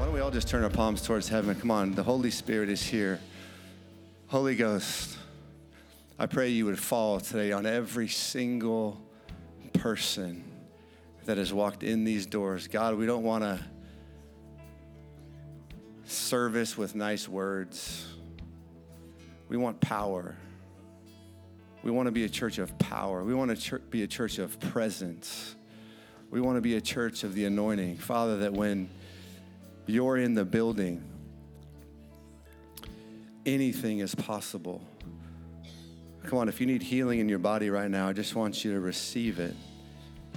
Why don't we all just turn our palms towards heaven? Come on, the Holy Spirit is here. Holy Ghost, I pray you would fall today on every single person that has walked in these doors. God, we don't want to service with nice words. We want power. We want to be a church of power. We want to be a church of presence. We want to be a church of the anointing. Father, that when you're in the building, anything is possible. Come on, if you need healing in your body right now, I just want you to receive it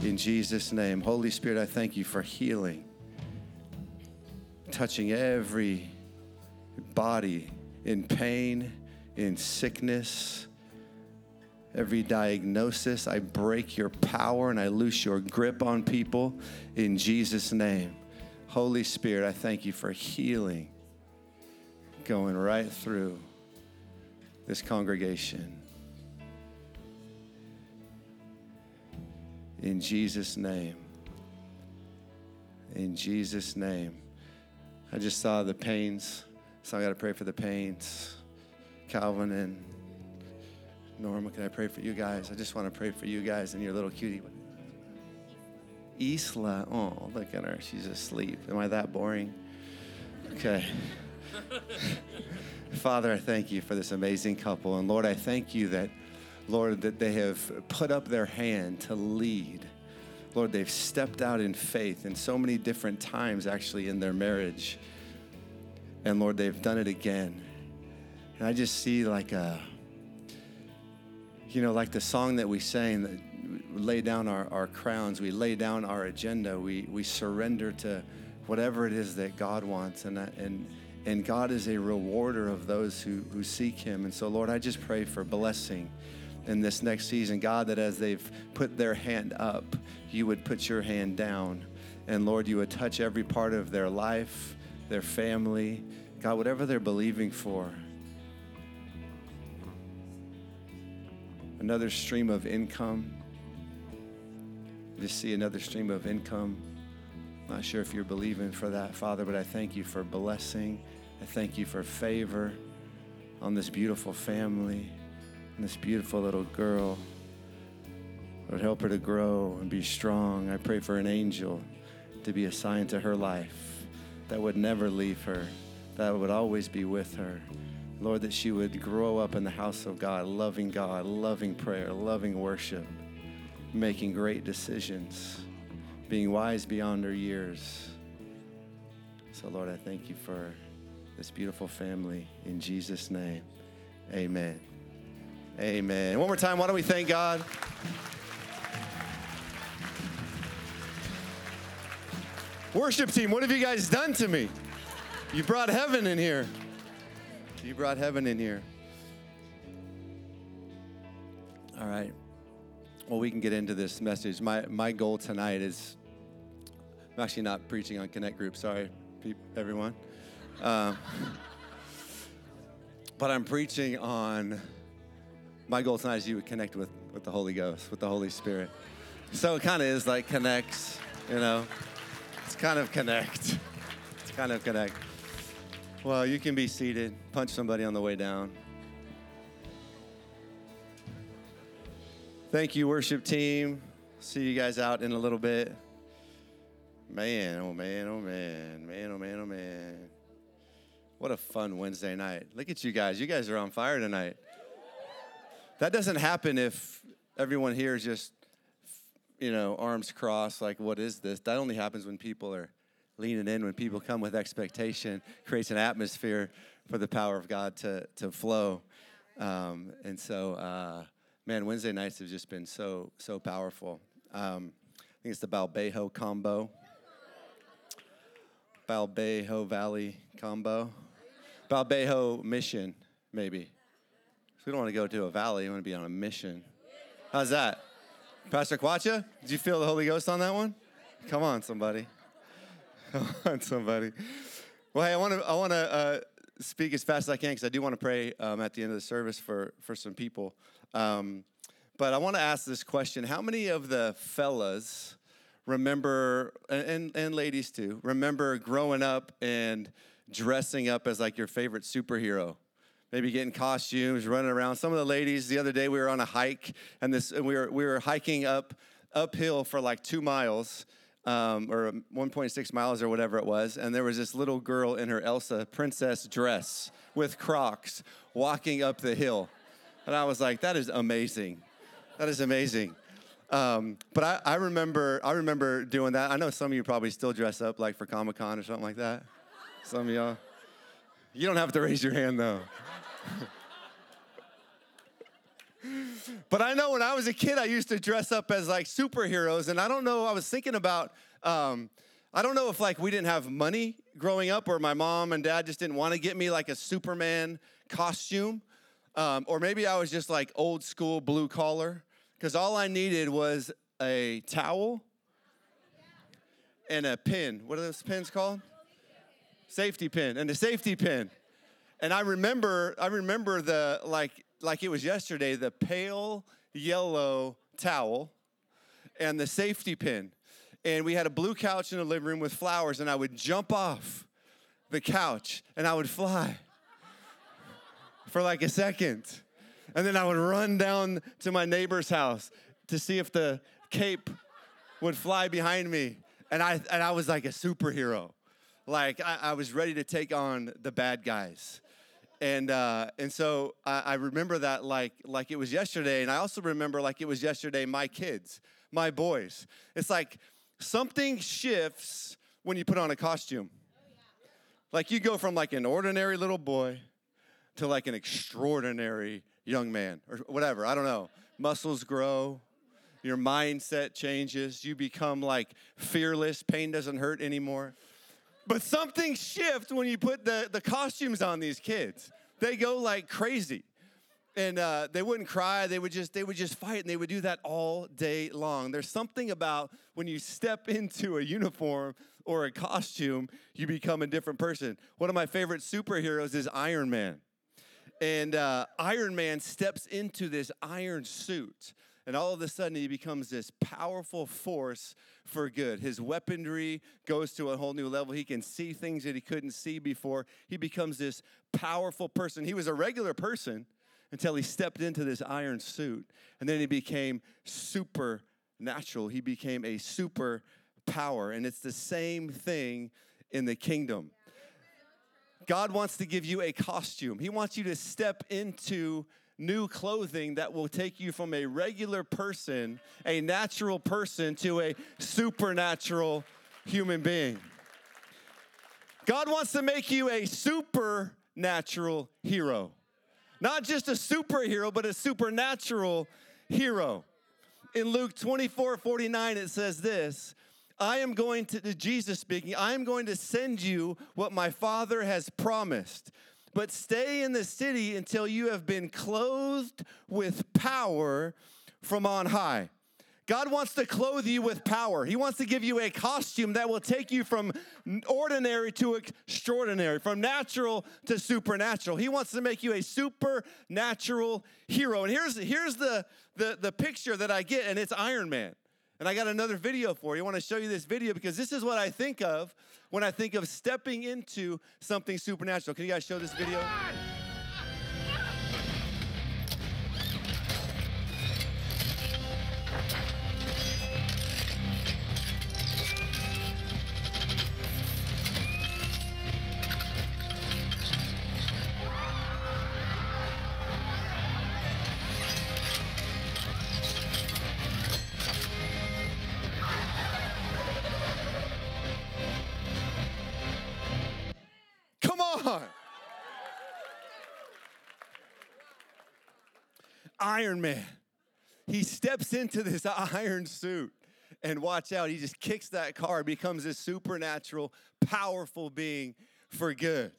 in Jesus' name. Holy Spirit, I thank you for healing, touching every body in pain, in sickness, every diagnosis. I break your power and I loose your grip on people in Jesus' name. Holy Spirit, I thank you for healing going right through this congregation. In Jesus' name. In Jesus' name. I just saw the pains, so I got to pray for the pains. Calvin and Norma, can I pray for you guys? I just want to pray for you guys and your little cutie. Isla. Oh, look at her. She's asleep. Am I that boring? Okay. Father, I thank you for this amazing couple. And Lord, I thank you that, Lord, that they have put up their hand to lead. Lord, they've stepped out in faith in so many different times actually in their marriage. And Lord, they've done it again. And I just see like a, you know, like the song that we sang that lay down our, our crowns, we lay down our agenda, we, we surrender to whatever it is that God wants. And, and, and God is a rewarder of those who, who seek Him. And so, Lord, I just pray for blessing in this next season. God, that as they've put their hand up, you would put your hand down. And Lord, you would touch every part of their life, their family, God, whatever they're believing for. Another stream of income just see another stream of income. I'm Not sure if you're believing for that, Father, but I thank you for blessing. I thank you for favor on this beautiful family and this beautiful little girl. Lord, help her to grow and be strong. I pray for an angel to be assigned to her life that would never leave her, that would always be with her. Lord, that she would grow up in the house of God, loving God, loving prayer, loving worship making great decisions, being wise beyond her years. So, Lord, I thank you for this beautiful family. In Jesus' name, amen. Amen. One more time, why don't we thank God? Worship team, what have you guys done to me? You brought heaven in here. You brought heaven in here. All right well, we can get into this message. My, my goal tonight is I'm actually not preaching on Connect Group. Sorry, everyone. Um, but I'm preaching on my goal tonight is you would connect with, with the Holy Ghost, with the Holy Spirit. So it kind of is like connects, you know. It's kind of connect. It's kind of connect. Well, you can be seated, punch somebody on the way down. Thank you, worship team. See you guys out in a little bit. Man, oh man, oh man, man, oh man, oh man. What a fun Wednesday night. Look at you guys. You guys are on fire tonight. That doesn't happen if everyone here is just, you know, arms crossed, like, what is this? That only happens when people are leaning in, when people come with expectation, creates an atmosphere for the power of God to, to flow. Um, and so, uh, man, Wednesday nights have just been so so powerful. Um, I think it's the Balbejo combo, Balbejo Valley combo, Balbejo mission, maybe. So we don't want to go to a valley. We want to be on a mission. How's that? Pastor Quacha, did you feel the Holy Ghost on that one? Come on, somebody. Come on, somebody. Well, hey, I want to I want to uh, speak as fast as I can because I do want to pray um, at the end of the service for for some people. Um, but I want to ask this question: How many of the fellas remember, and and ladies too, remember growing up and dressing up as like your favorite superhero? maybe getting costumes, running around. Some of the ladies, the other day we were on a hike, and this and we were we were hiking up uphill for like two miles. Um, or 1.6 miles or whatever it was, and there was this little girl in her Elsa princess dress with Crocs walking up the hill, and I was like, "That is amazing, that is amazing." Um, but I, I remember, I remember doing that. I know some of you probably still dress up like for Comic Con or something like that. Some of y'all. You don't have to raise your hand though. but I know when I was a kid, I used to dress up as like superheroes, and I don't know. I was thinking about. Um, I don't know if like we didn't have money growing up, or my mom and dad just didn't want to get me like a Superman costume, um, or maybe I was just like old school blue collar, because all I needed was a towel and a pin. What are those pins called? Safety pin and a safety pin. And I remember, I remember the like like it was yesterday, the pale yellow towel and the safety pin. And we had a blue couch in the living room with flowers, and I would jump off the couch and I would fly for like a second. And then I would run down to my neighbor's house to see if the cape would fly behind me. And I, and I was like a superhero. Like I, I was ready to take on the bad guys and uh, and so I, I, remember that like like it was yesterday, and I also remember like it was yesterday. My kids, my boys. It's like something shifts when you put on a costume. Like you go from like an ordinary little boy to like an extraordinary young man or whatever. I don't know. Muscles grow. Your mindset changes. You become like fearless. Pain doesn't hurt anymore. But something shifts when you put the, the costumes on these kids. They go like crazy. And uh, they wouldn't cry. They would just they would just fight, and they would do that all day long. There's something about when you step into a uniform or a costume, you become a different person. One of my favorite superheroes is Iron Man, and uh, Iron Man steps into this iron suit, and all of a sudden, he becomes this powerful force for good. His weaponry goes to a whole new level. He can see things that he couldn't see before. He becomes this powerful person. He was a regular person until he stepped into this iron suit. And then he became supernatural. He became a super power. And it's the same thing in the kingdom. God wants to give you a costume, He wants you to step into new clothing that will take you from a regular person, a natural person, to a supernatural human being. God wants to make you a supernatural hero. Not just a superhero, but a supernatural hero. In Luke 24 49, it says this I am going to, Jesus speaking, I am going to send you what my Father has promised but stay in the city until you have been clothed with power from on high. God wants to clothe you with power. He wants to give you a costume that will take you from ordinary to extraordinary, from natural to supernatural. He wants to make you a supernatural hero. And here's, here's the, the, the picture that I get, and it's Iron Man. And I got another video for you. I want to show you this video because this is what I think of when I think of stepping into something supernatural. Can you guys show this video? Iron Man. He steps into this iron suit and watch out, he just kicks that car, becomes a supernatural, powerful being for good.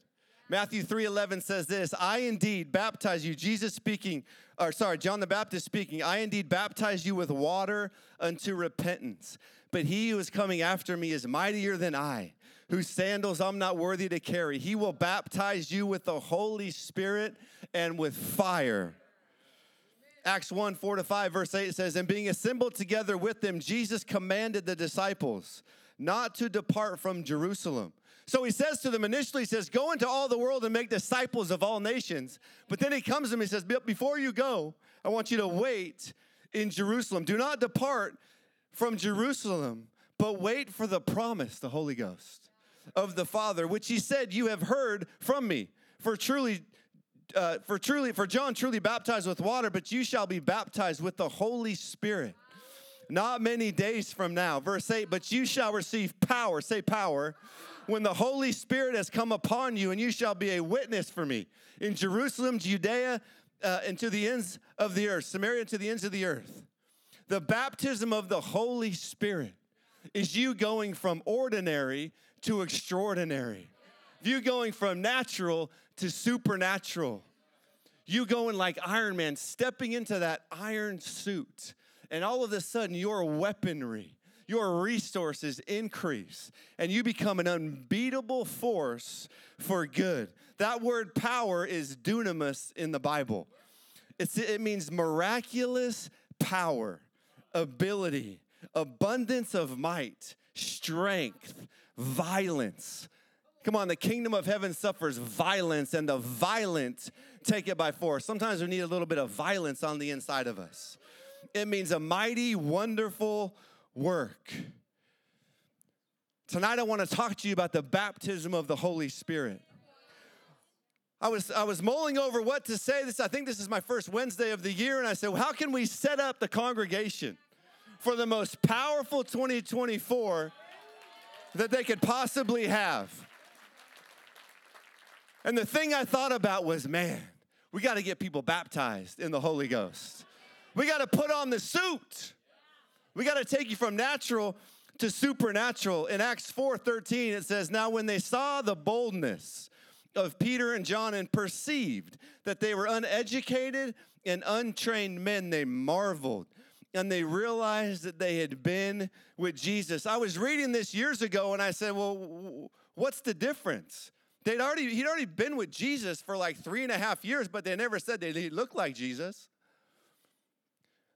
Matthew 3:11 says this, I indeed baptize you, Jesus speaking, or sorry, John the Baptist speaking, I indeed baptize you with water unto repentance. But he who is coming after me is mightier than I, whose sandals I'm not worthy to carry. He will baptize you with the Holy Spirit and with fire. Acts 1 4 to 5, verse 8 says, And being assembled together with them, Jesus commanded the disciples not to depart from Jerusalem. So he says to them initially, he says, Go into all the world and make disciples of all nations. But then he comes to them, he says, Before you go, I want you to wait in Jerusalem. Do not depart from Jerusalem, but wait for the promise, the Holy Ghost of the Father, which he said, You have heard from me. For truly, uh, for truly, for John truly baptized with water, but you shall be baptized with the Holy Spirit. Not many days from now. Verse 8, but you shall receive power, say power, when the Holy Spirit has come upon you, and you shall be a witness for me in Jerusalem, Judea, uh, and to the ends of the earth, Samaria to the ends of the earth. The baptism of the Holy Spirit is you going from ordinary to extraordinary. You going from natural to supernatural. You going like Iron Man, stepping into that iron suit, and all of a sudden your weaponry, your resources increase, and you become an unbeatable force for good. That word power is dunamis in the Bible. It's, it means miraculous power, ability, abundance of might, strength, violence. Come on, the kingdom of heaven suffers violence, and the violent take it by force. Sometimes we need a little bit of violence on the inside of us. It means a mighty, wonderful work. Tonight, I want to talk to you about the baptism of the Holy Spirit. I was, I was mulling over what to say. This, I think this is my first Wednesday of the year, and I said, well, how can we set up the congregation for the most powerful 2024 that they could possibly have? And the thing I thought about was, man, we got to get people baptized in the Holy Ghost. We got to put on the suit. We got to take you from natural to supernatural. In Acts 4:13 it says, "Now when they saw the boldness of Peter and John and perceived that they were uneducated and untrained men, they marveled." And they realized that they had been with Jesus. I was reading this years ago and I said, Well, what's the difference? They'd already, he'd already been with Jesus for like three and a half years, but they never said they looked like Jesus.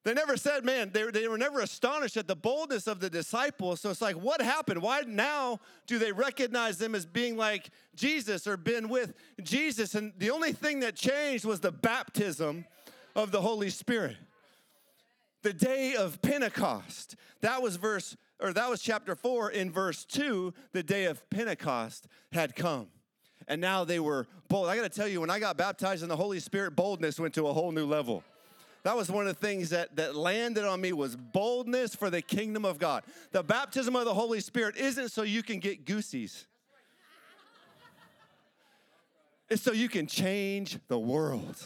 They never said, man, they, they were never astonished at the boldness of the disciples. So it's like, what happened? Why now do they recognize them as being like Jesus or been with Jesus? And the only thing that changed was the baptism of the Holy Spirit. The day of Pentecost. That was verse, or that was chapter four. In verse two, the day of Pentecost had come and now they were bold. I got to tell you, when I got baptized in the Holy Spirit, boldness went to a whole new level. That was one of the things that, that landed on me was boldness for the kingdom of God. The baptism of the Holy Spirit isn't so you can get goosies. It's so you can change the world.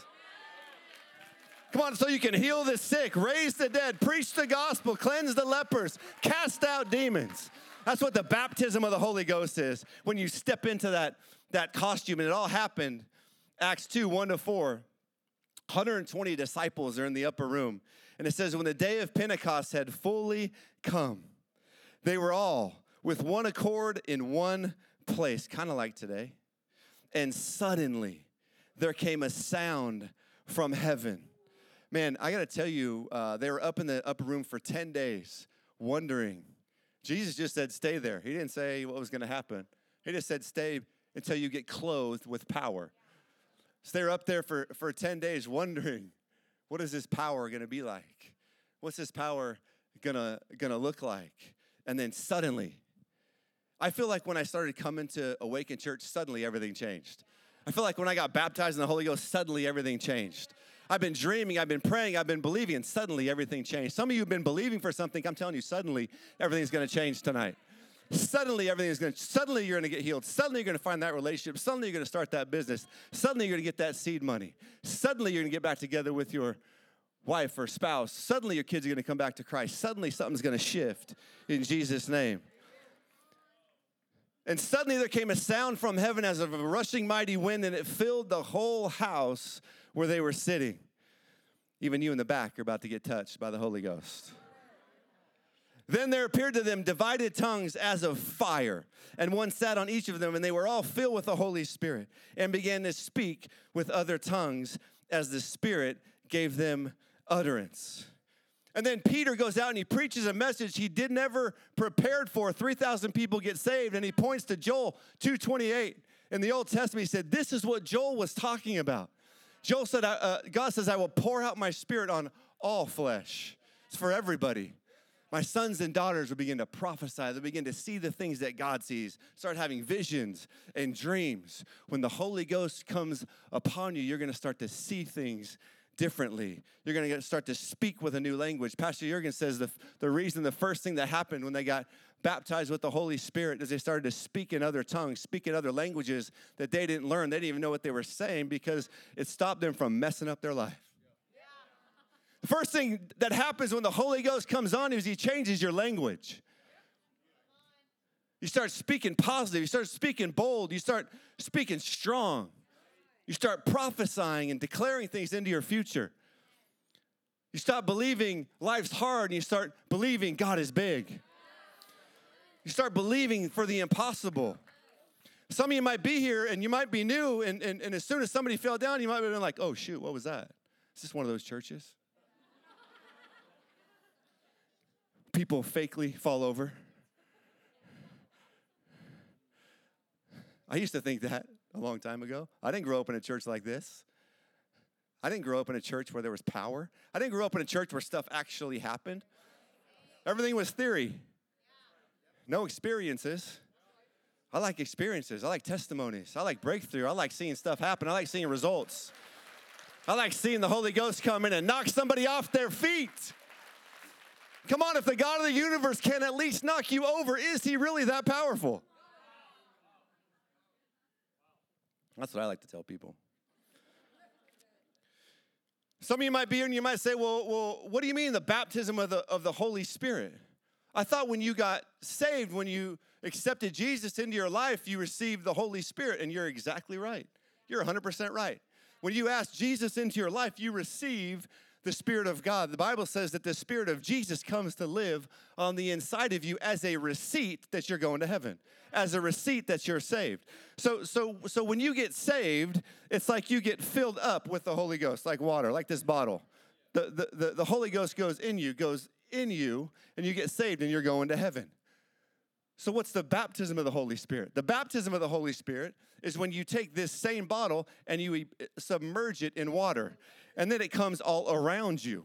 Come on, so you can heal the sick, raise the dead, preach the gospel, cleanse the lepers, cast out demons. That's what the baptism of the Holy Ghost is. When you step into that, that costume, and it all happened, Acts 2 1 to 4. 120 disciples are in the upper room. And it says, when the day of Pentecost had fully come, they were all with one accord in one place, kind of like today. And suddenly there came a sound from heaven. Man, I got to tell you, uh, they were up in the upper room for 10 days, wondering Jesus just said, stay there. He didn't say what was going to happen. He just said, stay until you get clothed with power. So they're up there for, for 10 days wondering, what is this power to be like? What's this power to gonna look like? And then suddenly, I feel like when I started coming to Awaken Church, suddenly everything changed. I feel like when I got baptized in the Holy Ghost, suddenly everything changed. I've been dreaming, I've been praying, I've been believing, and suddenly everything changed. Some of you have been believing for something. I'm telling you, suddenly everything's to change tonight. Suddenly everything's going to, suddenly you're going to get healed. Suddenly you're going to find that relationship. Suddenly you're going to start that business. Suddenly you're going to get that seed money. Suddenly you're going to get back together with your wife or spouse. Suddenly your kids are going to come back to Christ. Suddenly something's going to shift in Jesus' name. And suddenly there came a sound from heaven as of a rushing mighty wind, and it filled the whole house where they were sitting. Even you in the back are about to get touched by the Holy Ghost. Then there appeared to them divided tongues as of fire, and one sat on each of them, and they were all filled with the Holy Spirit, and began to speak with other tongues as the Spirit gave them utterance. And then Peter goes out and he preaches a message he did never prepared for. 3,000 people get saved, and he points to Joel 2:28 in the Old Testament. He said, "This is what Joel was talking about." Joel said, uh, "God says I will pour out my Spirit on all flesh. It's for everybody." My sons and daughters will begin to prophesy. They'll begin to see the things that God sees, start having visions and dreams. When the Holy Ghost comes upon you, you're going to start to see things differently. You're going to start to speak with a new language. Pastor Jurgen says the, the reason, the first thing that happened when they got baptized with the Holy Spirit is they started to speak in other tongues, speak in other languages that they didn't learn. They didn't even know what they were saying because it stopped them from messing up their life. First thing that happens when the Holy Ghost comes on is He changes your language. You start speaking positive, you start speaking bold, you start speaking strong. You start prophesying and declaring things into your future. You stop believing life's hard and you start believing God is big. You start believing for the impossible. Some of you might be here and you might be new, and, and, and as soon as somebody fell down, you might have been like, oh, shoot, what was that? Is this one of those churches? People fakely fall over. I used to think that a long time ago. I didn't grow up in a church like this. I didn't grow up in a church where there was power. I didn't grow up in a church where stuff actually happened. Everything was theory, no experiences. I like experiences. I like testimonies. I like breakthrough. I like seeing stuff happen. I like seeing results. I like seeing the Holy Ghost come in and knock somebody off their feet. Come on, if the God of the universe can at least knock you over, is he really that powerful? That's what I like to tell people. Some of you might be here and you might say, well, well, what do you mean the baptism of the, of the Holy Spirit? I thought when you got saved, when you accepted Jesus into your life, you received the Holy Spirit, and you're exactly right. You're 100% right. When you ask Jesus into your life, you receive the Spirit of God. The Bible says that the Spirit of Jesus comes to live on the inside of you as a receipt that you're going to heaven, as a receipt that you're saved. So, so, so when you get saved, it's like you get filled up with the Holy Ghost, like water, like this bottle. The, the, the, the Holy Ghost goes in you, goes in you, and you get saved and you're going to heaven. So, what's the baptism of the Holy Spirit? The baptism of the Holy Spirit is when you take this same bottle and you submerge it in water and then it comes all around you.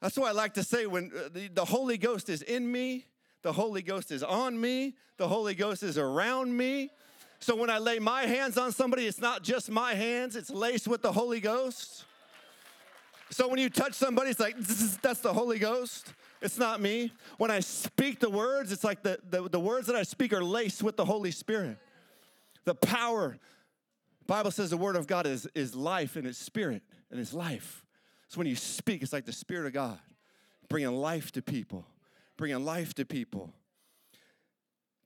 That's why I like to say when uh, the Holy Ghost is in me, the Holy Ghost is on me, the Holy Ghost is around me. So when I lay my hands on somebody, it's not just my hands, it's laced with the Holy Ghost. So when you touch somebody, it's like, that's the Holy Ghost. It's not me. When I speak the words, it's like the, the, the words that I speak are laced with the Holy Spirit. The power, Bible says the word of God is, is life and it's spirit and it's life. So when you speak, it's like the Spirit of God bringing life to people, bringing life to people.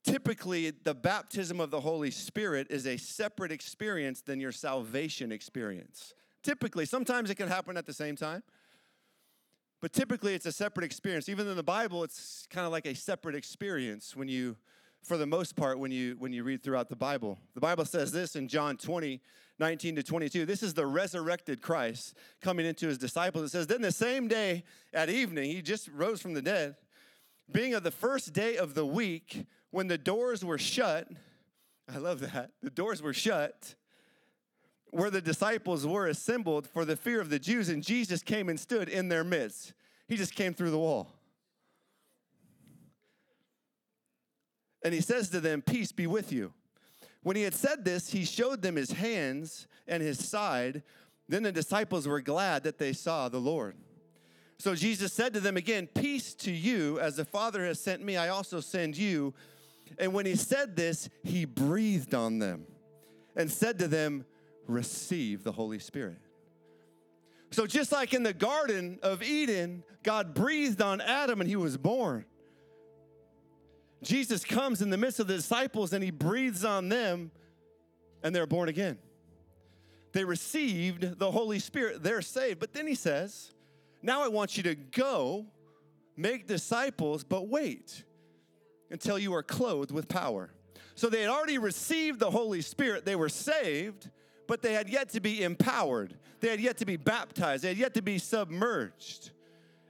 Typically, the baptism of the Holy Spirit is a separate experience than your salvation experience. Typically, sometimes it can happen at the same time, but typically it's a separate experience. Even in the Bible, it's kind of like a separate experience when you for the most part when you when you read throughout the bible. The bible says this in john 20 19 to 22 this is the resurrected christ coming into his disciples. It says then the same day at evening he just rose from the dead being of the first day of the week when the doors were shut i love that. The doors were shut where the disciples were assembled for the fear of the jews and jesus came and stood in their midst he just came through the wall And he says to them, Peace be with you. When he had said this, he showed them his hands and his side. Then the disciples were glad that they saw the Lord. So Jesus said to them again, Peace to you, as the Father has sent me, I also send you. And when he said this, he breathed on them and said to them, Receive the Holy Spirit. So, just like in the Garden of Eden, God breathed on Adam and he was born. Jesus comes in the midst of the disciples and he breathes on them and they're born again. They received the Holy Spirit, they're saved. But then he says, Now I want you to go make disciples, but wait until you are clothed with power. So they had already received the Holy Spirit, they were saved, but they had yet to be empowered. They had yet to be baptized. They had yet to be submerged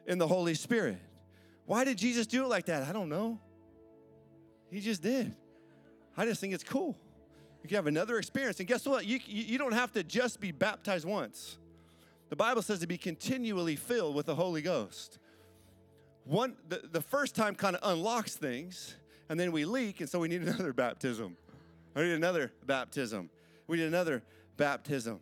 in the Holy Spirit. Why did Jesus do it like that? I don't know. He just did. I just think it's cool. You can have another experience. And guess what? You, you don't have to just be baptized once. The Bible says to be continually filled with the Holy Ghost. One, the, the first time kind of unlocks things, and then we leak, and so we need another baptism. I need another baptism. We need another baptism.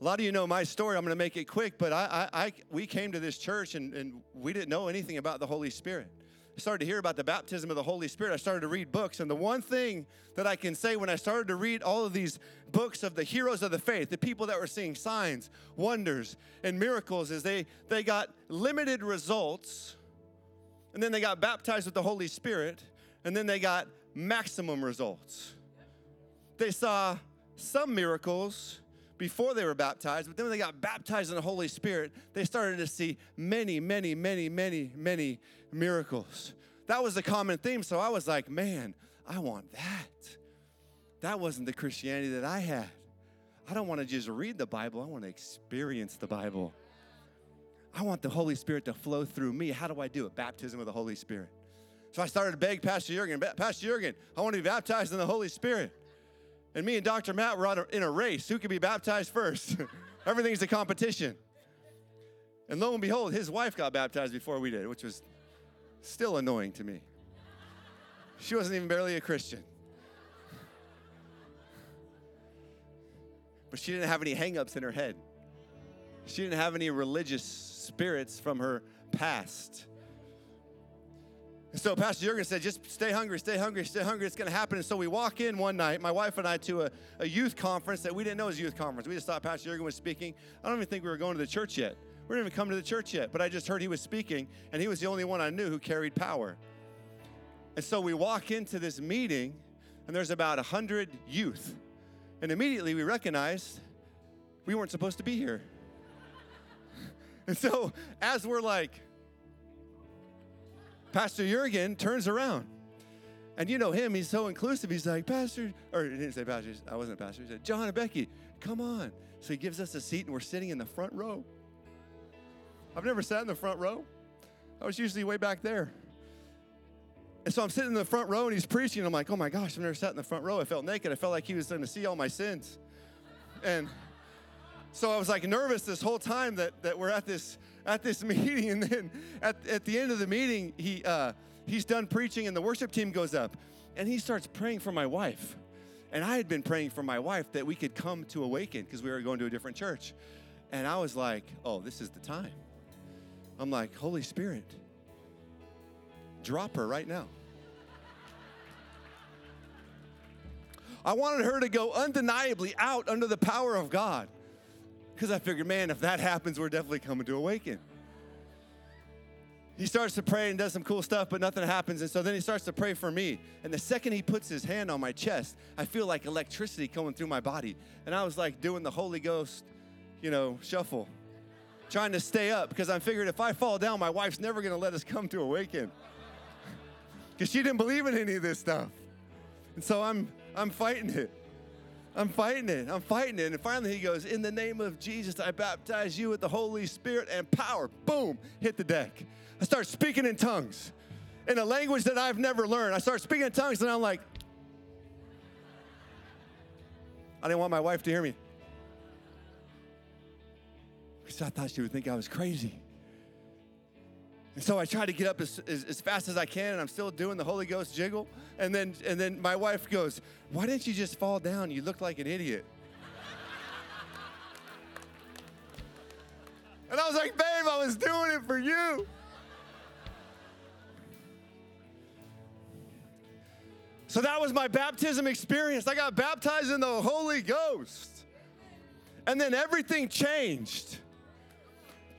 A lot of you know my story. I'm going to make it quick, but I, I, I, we came to this church and, and we didn't know anything about the Holy Spirit. I started to hear about the baptism of the Holy Spirit. I started to read books. And the one thing that I can say when I started to read all of these books of the heroes of the faith, the people that were seeing signs, wonders, and miracles, is they, they got limited results. And then they got baptized with the Holy Spirit. And then they got maximum results. They saw some miracles before they were baptized, but then when they got baptized in the Holy Spirit, they started to see many, many, many, many, many miracles. That was the common theme. So I was like, man, I want that. That wasn't the Christianity that I had. I don't want to just read the Bible, I want to experience the Bible. I want the Holy Spirit to flow through me. How do I do it? Baptism of the Holy Spirit. So I started to beg Pastor Jurgen, Pastor Jurgen, I want to be baptized in the Holy Spirit. And me and Dr. Matt were in a race. Who could be baptized first? Everything's a competition. And lo and behold, his wife got baptized before we did, which was still annoying to me. She wasn't even barely a Christian. But she didn't have any hangups in her head. She didn't have any religious spirits from her past. And so Pastor Jurgen said, just stay hungry, stay hungry, stay hungry. It's going to happen. And so we walk in one night, my wife and I, to a, a youth conference that we didn't know was a youth conference. We just thought Pastor Jurgen was speaking. I don't even think we were going to the church yet. We didn't even come to the church yet, but I just heard he was speaking, and he was the only one I knew who carried power. And so we walk into this meeting, and there's about 100 youth. And immediately we recognized we weren't supposed to be here. and so as we're like, Pastor Jurgen turns around. And you know him, he's so inclusive. He's like, Pastor, or he didn't say Pastor, I wasn't a pastor. He said, Jon and Becky, come on. So he gives us a seat and we're sitting in the front row. I've never sat in the front row. I was usually way back there. And so I'm sitting in the front row and he's preaching. And I'm like, oh my gosh, I've never sat in the front row. I felt naked. I felt like he was going to see all my sins. And so I was like nervous this whole time that, that we're at this at this meeting, and then at, at the end of the meeting, he uh, he's done preaching, and the worship team goes up, and he starts praying for my wife. And I had been praying for my wife that we could come to awaken because we were going to a different church. And I was like, oh, this is the time. I'm like, Holy Spirit, drop her right now. I wanted her to go undeniably out under the power of God. Because I figured, man, if that happens, we're definitely coming to awaken. He starts to pray and does some cool stuff, but nothing happens. And so then he starts to pray for me. And the second he puts his hand on my chest, I feel like electricity coming through my body. And I was like doing the Holy Ghost, you know, shuffle, trying to stay up because I figured if I fall down, my wife's never going to let us come to awaken. Because she didn't believe in any of this stuff. And so I'm, I'm fighting it. I'm fighting it. I'm fighting it. And finally he goes, In the name of Jesus, I baptize you with the Holy Spirit and power. Boom, hit the deck. I start speaking in tongues in a language that I've never learned. I start speaking in tongues and I'm like, I didn't want my wife to hear me. Because I thought she would think I was crazy. And so I try to get up as, as, as, fast as I can, and I'm still doing the Holy Ghost jiggle. And then, and then my wife goes, Why didn't you just fall down? You look like an idiot. and I was like, Babe, I was doing it for you. So that was my baptism experience. I got baptized in the Holy Ghost. And then everything changed.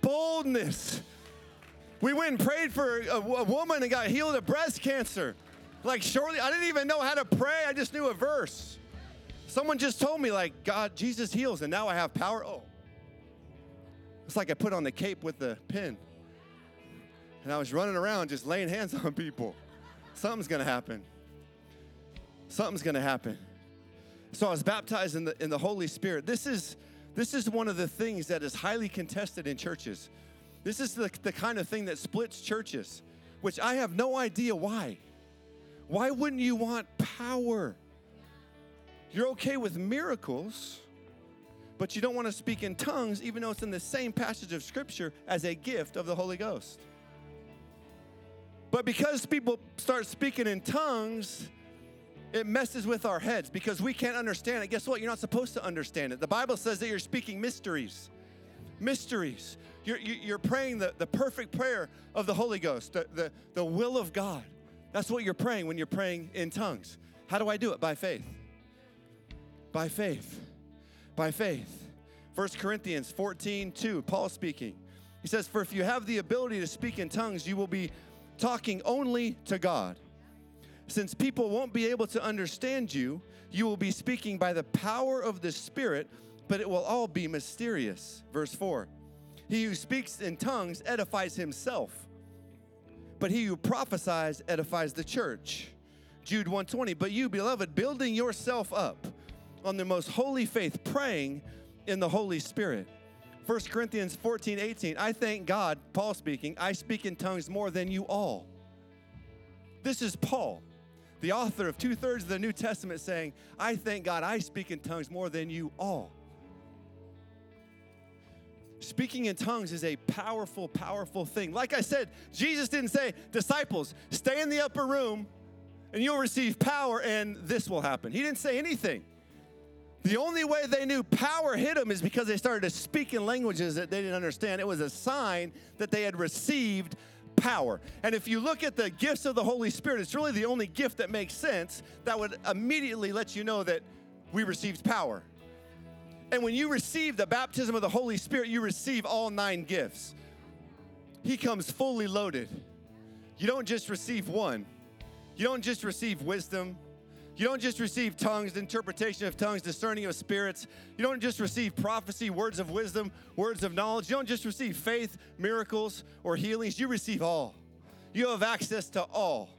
Boldness we went and prayed for a, a woman and got healed of breast cancer. Like, shortly, I didn't even know how to pray. I just knew a verse. Someone just told me, like, God, Jesus heals, and now I have power. Oh. It's like I put on the cape with the pin. And I was running around just laying hands on people. Something's gonna happen. Something's gonna happen. So I was baptized in the in the Holy Spirit. This is this is one of the things that is highly contested in churches. This is the, the kind of thing that splits churches, which I have no idea why. Why wouldn't you want power? You're okay with miracles, but you don't want to speak in tongues, even though it's in the same passage of Scripture as a gift of the Holy Ghost. But because people start speaking in tongues, it messes with our heads because we can't understand it. Guess what? You're not supposed to understand it. The Bible says that you're speaking mysteries. Mysteries. You're, you're praying the, the perfect prayer of the Holy Ghost, the, the, the will of God. That's what you're praying when you're praying in tongues. How do I do it? By faith. By faith. By faith. 1 Corinthians 14, 2, Paul speaking. He says, For if you have the ability to speak in tongues, you will be talking only to God. Since people won't be able to understand you, you will be speaking by the power of the Spirit, but it will all be mysterious. Verse 4 He who speaks in tongues edifies himself, but he who prophesies edifies the church. Jude 120 But you, beloved, building yourself up on the most holy faith, praying in the Holy Spirit. 1 Corinthians 14, 18. I thank God, Paul speaking, I speak in tongues more than you all. This is Paul, the author of two thirds of the New Testament, saying, I thank God I speak in tongues more than you all. Speaking in tongues is a powerful, powerful thing. Like I said, Jesus didn't say, disciples, stay in the upper room and you'll receive power and this will happen. He didn't say anything. The only way they knew power hit them is because they started to speak in languages that they didn't understand. It was a sign that they had received power. And if you look at the gifts of the Holy Spirit, it's really the only gift that makes sense that would immediately let you know that we received power. And when you receive the baptism of the Holy Spirit, you receive all nine gifts. He comes fully loaded. You don't just receive one, you don't just receive wisdom, you don't just receive tongues, interpretation of tongues, discerning of spirits. You don't just receive prophecy, words of wisdom, words of knowledge. You don't just receive faith, miracles, or healings. You receive all. You have access to all.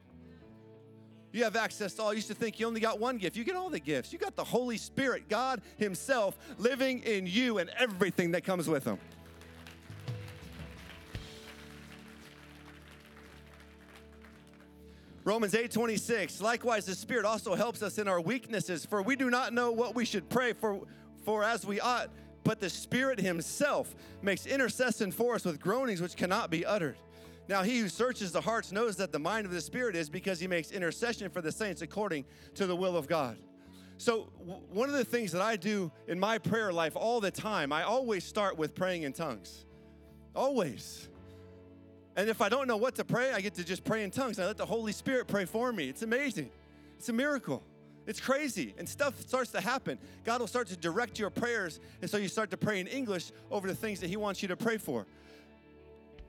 You have access to all. You used to think you only got one gift. You get all the gifts. You got the Holy Spirit, God Himself living in you and everything that comes with Him. Romans 8 26. Likewise, the Spirit also helps us in our weaknesses, for we do not know what we should pray for, for as we ought, but the Spirit Himself makes intercession for us with groanings which cannot be uttered. Now, he who searches the hearts knows that the mind of the Spirit is because he makes intercession for the saints according to the will of God. So, one of the things that I do in my prayer life all the time, I always start with praying in tongues. Always. And if I don't know what to pray, I get to just pray in tongues. And I let the Holy Spirit pray for me. It's amazing. It's a miracle. It's crazy. And stuff starts to happen. God will start to direct your prayers. And so you start to pray in English over the things that He wants you to pray for.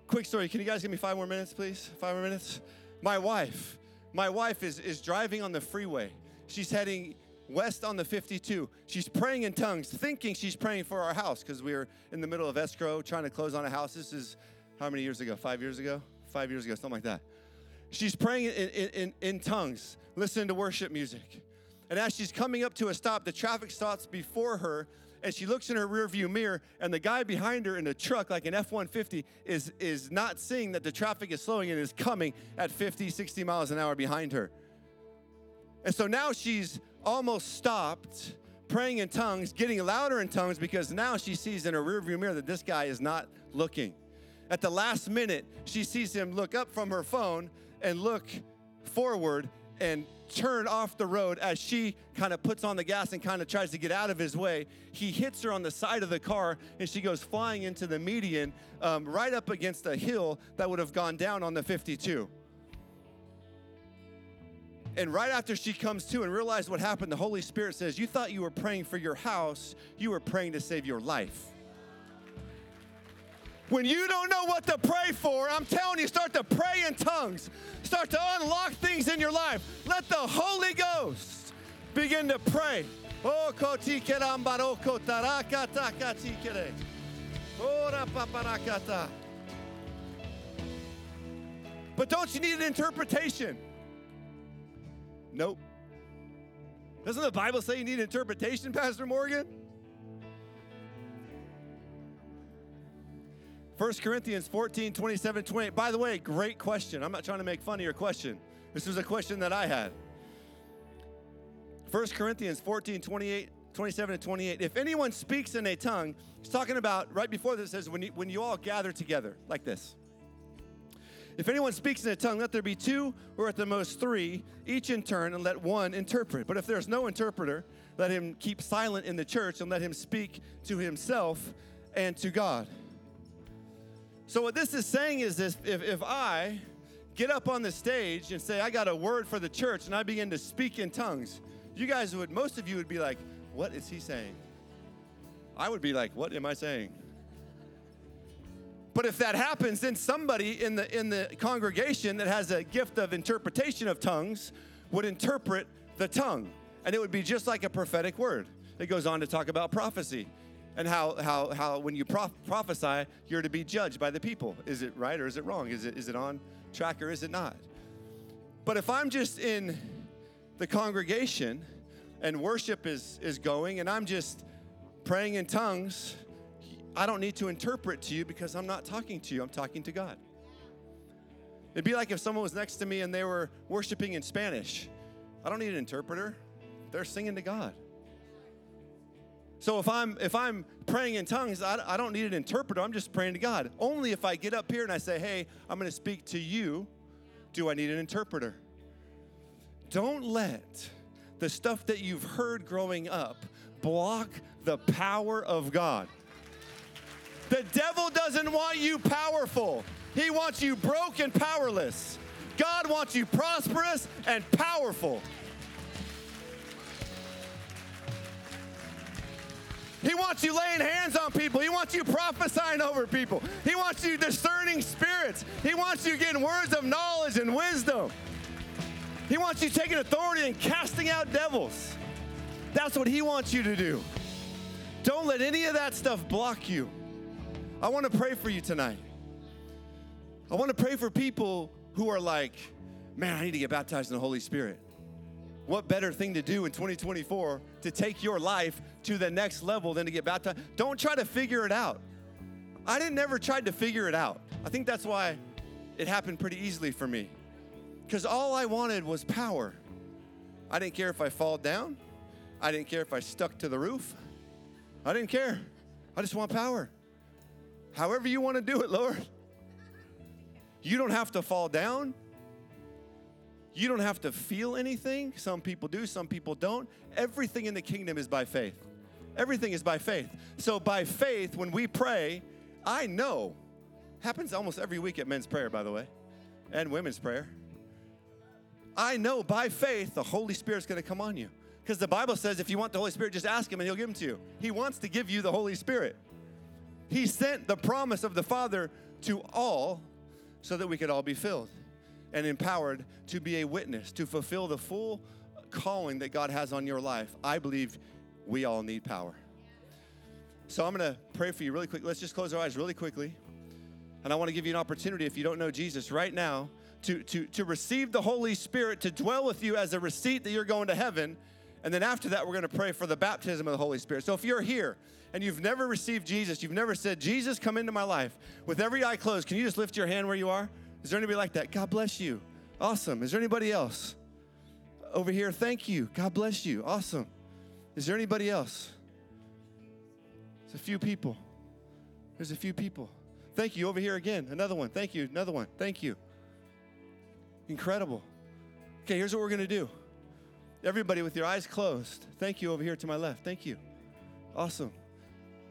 Quick story. Can you guys give me five more minutes, please? Five more minutes? My wife. My wife is, is driving on the freeway. She's heading west on the 52. She's praying in tongues, thinking she's praying for our house because we are in the middle of escrow trying to close on a house. This is how many years ago? Five years ago? Five years ago, something like that. She's praying in, in, in, in tongues, listening to worship music. And as she's coming up to a stop, the traffic stops before her, and she looks in her rearview mirror, and the guy behind her in a truck, like an F 150, is, is not seeing that the traffic is slowing and is coming at 50, 60 miles an hour behind her. And so now she's almost stopped praying in tongues, getting louder in tongues because now she sees in her rearview mirror that this guy is not looking. At the last minute, she sees him look up from her phone and look forward and turn off the road as she kind of puts on the gas and kind of tries to get out of his way. He hits her on the side of the car and she goes flying into the median um, right up against a hill that would have gone down on the 52. And right after she comes to and realizes what happened, the Holy Spirit says, You thought you were praying for your house, you were praying to save your life. When you don't know what to pray for, I'm telling you, start to pray in tongues. Start to unlock things in your life. Let the Holy Ghost begin to pray. But don't you need an interpretation? Nope. Doesn't the Bible say you need interpretation, Pastor Morgan? 1 Corinthians 14, 27, 28. By the way, great question. I'm not trying to make fun of your question. This was a question that I had. 1 Corinthians 14, 28, 27 and 28. If anyone speaks in a tongue, he's talking about right before this says when you, when you all gather together like this. If anyone speaks in a tongue, let there be two or at the most three, each in turn, and let one interpret. But if there's no interpreter, let him keep silent in the church and let him speak to himself and to God. So, what this is saying is this if, if I get up on the stage and say, I got a word for the church, and I begin to speak in tongues, you guys would, most of you would be like, What is he saying? I would be like, What am I saying? But if that happens, then somebody in the in the congregation that has a gift of interpretation of tongues would interpret the tongue. And it would be just like a prophetic word. It goes on to talk about prophecy and how, how, how when you prof- prophesy, you're to be judged by the people. Is it right or is it wrong? Is it, is it on track or is it not? But if I'm just in the congregation and worship is, is going and I'm just praying in tongues, I don't need to interpret to you because I'm not talking to you, I'm talking to God. It'd be like if someone was next to me and they were worshiping in Spanish. I don't need an interpreter. They're singing to God. So if I'm if I'm praying in tongues, I, I don't need an interpreter. I'm just praying to God. Only if I get up here and I say, "Hey, I'm going to speak to you," do I need an interpreter. Don't let the stuff that you've heard growing up block the power of God. The devil doesn't want you powerful. He wants you broke and powerless. God wants you prosperous and powerful. He wants you laying hands on people. He wants you prophesying over people. He wants you discerning spirits. He wants you getting words of knowledge and wisdom. He wants you taking authority and casting out devils. That's what he wants you to do. Don't let any of that stuff block you. I want to pray for you tonight. I want to pray for people who are like, man, I need to get baptized in the Holy Spirit. What better thing to do in 2024 to take your life to the next level than to get baptized? Don't try to figure it out. I didn't ever try to figure it out. I think that's why it happened pretty easily for me. Because all I wanted was power. I didn't care if I fall down. I didn't care if I stuck to the roof. I didn't care. I just want power. However you want to do it, Lord. You don't have to fall down. You don't have to feel anything. Some people do, some people don't. Everything in the kingdom is by faith. Everything is by faith. So, by faith, when we pray, I know, happens almost every week at men's prayer, by the way, and women's prayer. I know by faith the Holy Spirit's gonna come on you. Because the Bible says if you want the Holy Spirit, just ask Him and He'll give Him to you. He wants to give you the Holy Spirit. He sent the promise of the Father to all so that we could all be filled and empowered to be a witness, to fulfill the full calling that God has on your life. I believe we all need power. So I'm going to pray for you really quick. Let's just close our eyes really quickly. And I want to give you an opportunity, if you don't know Jesus right now, to, to, to receive the Holy Spirit to dwell with you as a receipt that you're going to heaven. And then after that, we're going to pray for the baptism of the Holy Spirit. So if you're here and you've never received Jesus, you've never said, Jesus, come into my life, with every eye closed, can you just lift your hand where you are? Is there anybody like that? God bless you. Awesome. Is there anybody else? Over here, thank you. God bless you. Awesome. Is there anybody else? There's a few people. There's a few people. Thank you. Over here again. Another one. Thank you. Another one. Thank you. Incredible. Okay, here's what we're going to do. Everybody with your eyes closed. Thank you over here to my left. Thank you. Awesome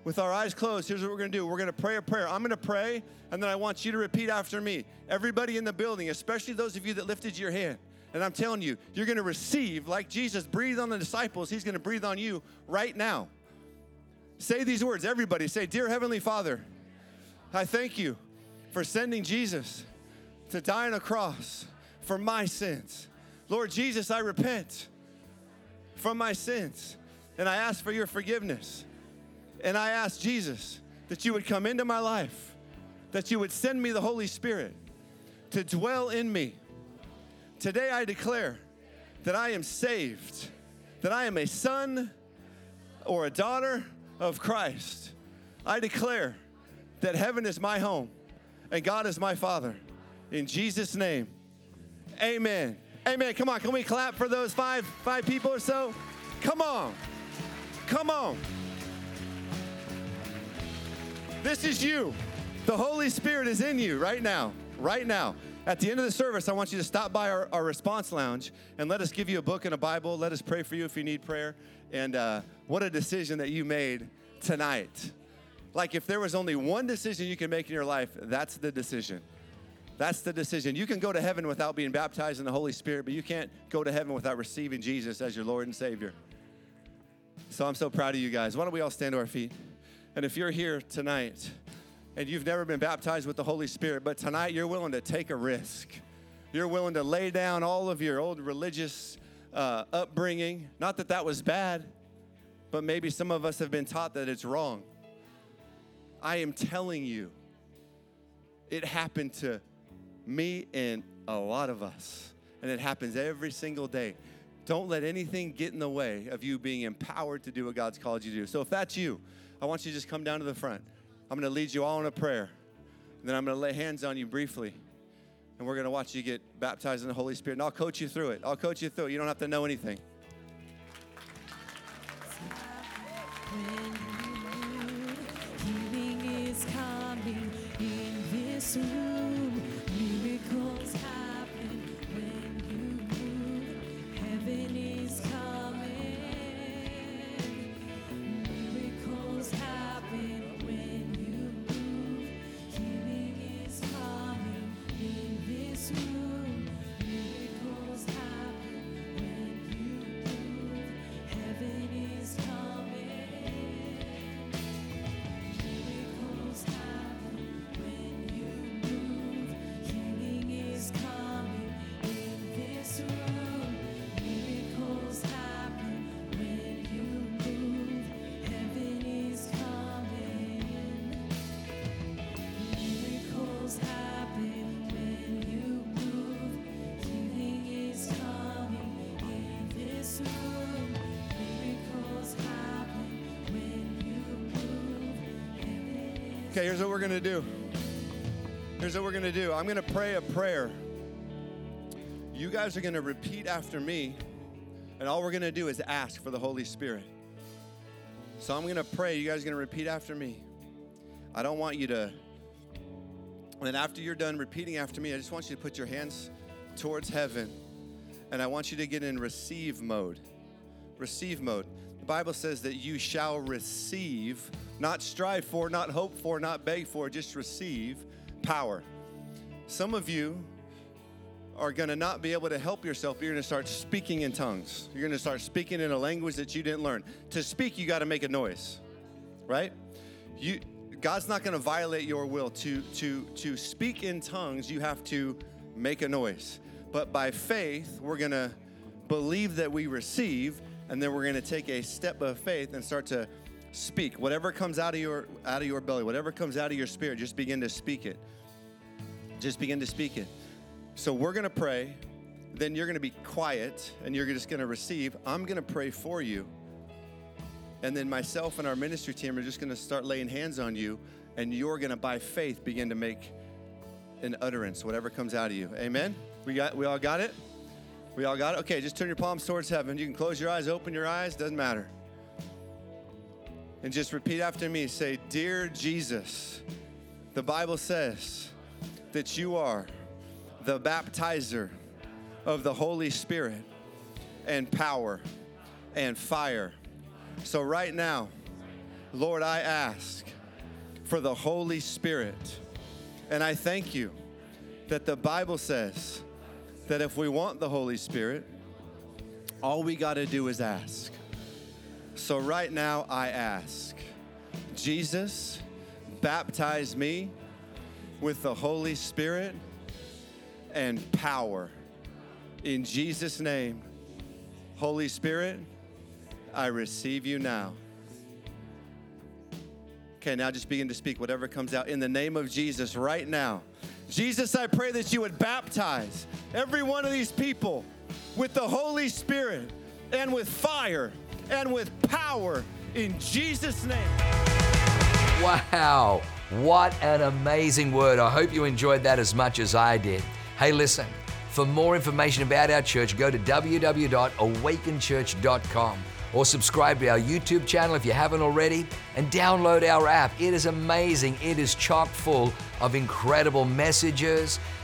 with our eyes closed, here's what we're going to do. We're going to pray a prayer. I'm going to pray, and then I want you to repeat after me. Everybody in the building, especially those of you that lifted your hand. And I'm telling you, you're going to receive, like Jesus breathed on the disciples, He's going to breathe on you right now. Say these words, everybody. Say, Dear Heavenly Father, I thank you for sending Jesus to die on a cross for my sins. Lord Jesus, I repent from my sins and I ask for your forgiveness. And I ask Jesus that you would come into my life, that you would send me the Holy Spirit to dwell in me. Today I declare that I am saved, that I am a son or a daughter of Christ. I declare that heaven is my home and God is my Father. In Jesus' name, amen. Amen. Come on, can we clap for those five five people or so? Come on. Come on. This is you. The Holy Spirit is in you right now. Right now. At the end of the service, I want you to stop by our, our response lounge and let us give you a book and a Bible. Let us pray for you if you need prayer. And uh, what a decision that you made tonight. Like, if there was only one decision you can make in your life, that's the decision. That's the decision. You can go to heaven without being baptized in the Holy Spirit, but you can't go to heaven without receiving Jesus as your Lord and Savior. So I'm so proud of you guys. Why don't we all stand to our feet? And if you're here tonight and you've never been baptized with the Holy Spirit, but tonight you're willing to take a risk, you're willing to lay down all of your old religious uh, upbringing. Not that that was bad, but maybe some of us have been taught that it's wrong. I am telling you, it happened to me and a lot of us, and it happens every single day. Don't let anything get in the way of you being empowered to do what God's called you to do. So if that's you, I want you to just come down to the front. I'm going to lead you all in a prayer. And then I'm going to lay hands on you briefly. And we're going to watch you get baptized in the Holy Spirit. And I'll coach you through it. I'll coach you through it. You don't have to know anything. Okay, here's what we're going to do. Here's what we're going to do. I'm going to pray a prayer. You guys are going to repeat after me, and all we're going to do is ask for the Holy Spirit. So I'm going to pray. You guys are going to repeat after me. I don't want you to. And after you're done repeating after me, I just want you to put your hands towards heaven, and I want you to get in receive mode. Receive mode. The Bible says that you shall receive, not strive for, not hope for, not beg for, just receive power. Some of you are going to not be able to help yourself. You're going to start speaking in tongues. You're going to start speaking in a language that you didn't learn. To speak, you got to make a noise, right? You, God's not going to violate your will. To to to speak in tongues, you have to make a noise. But by faith, we're going to believe that we receive, and then we're going to take a step of faith and start to speak. Whatever comes out of your out of your belly, whatever comes out of your spirit, just begin to speak it. Just begin to speak it. So we're going to pray, then you're going to be quiet and you're just going to receive. I'm going to pray for you. And then myself and our ministry team are just going to start laying hands on you and you're going to by faith begin to make an utterance whatever comes out of you. Amen. We got we all got it? We all got it? Okay, just turn your palms towards heaven. You can close your eyes, open your eyes, doesn't matter. And just repeat after me. Say, "Dear Jesus, the Bible says that you are the baptizer of the Holy Spirit and power and fire. So, right now, Lord, I ask for the Holy Spirit. And I thank you that the Bible says that if we want the Holy Spirit, all we got to do is ask. So, right now, I ask Jesus, baptize me with the Holy Spirit and power. In Jesus' name, Holy Spirit, I receive you now. Okay, now just begin to speak whatever comes out in the name of Jesus right now. Jesus, I pray that you would baptize every one of these people with the Holy Spirit and with fire and with power in Jesus' name. Wow, what an amazing word. I hope you enjoyed that as much as I did. Hey, listen, for more information about our church, go to www.awakenchurch.com or subscribe to our YouTube channel if you haven't already and download our app. It is amazing. It is chock full of incredible messages,